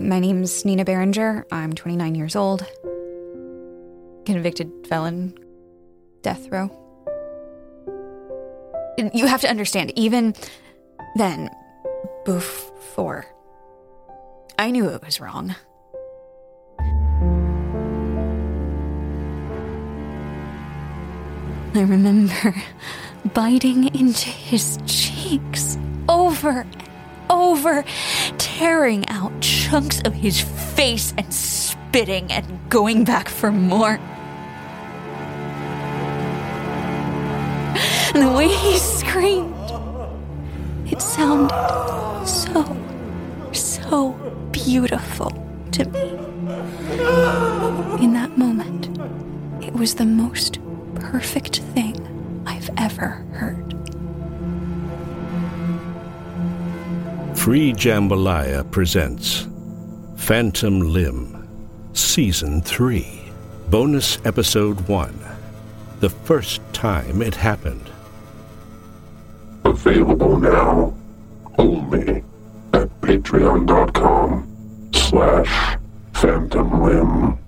My name's Nina Barringer. I'm 29 years old. Convicted felon. Death row. You have to understand, even then, before, I knew it was wrong. I remember biting into his cheeks over over, tearing out chunks of his face and spitting and going back for more. And the way he screamed, it sounded so, so beautiful to me. In that moment, it was the most perfect thing I've ever heard. Free Jambalaya presents Phantom Limb, Season 3, Bonus Episode 1 The First Time It Happened. Available now only at patreon.com slash phantom limb.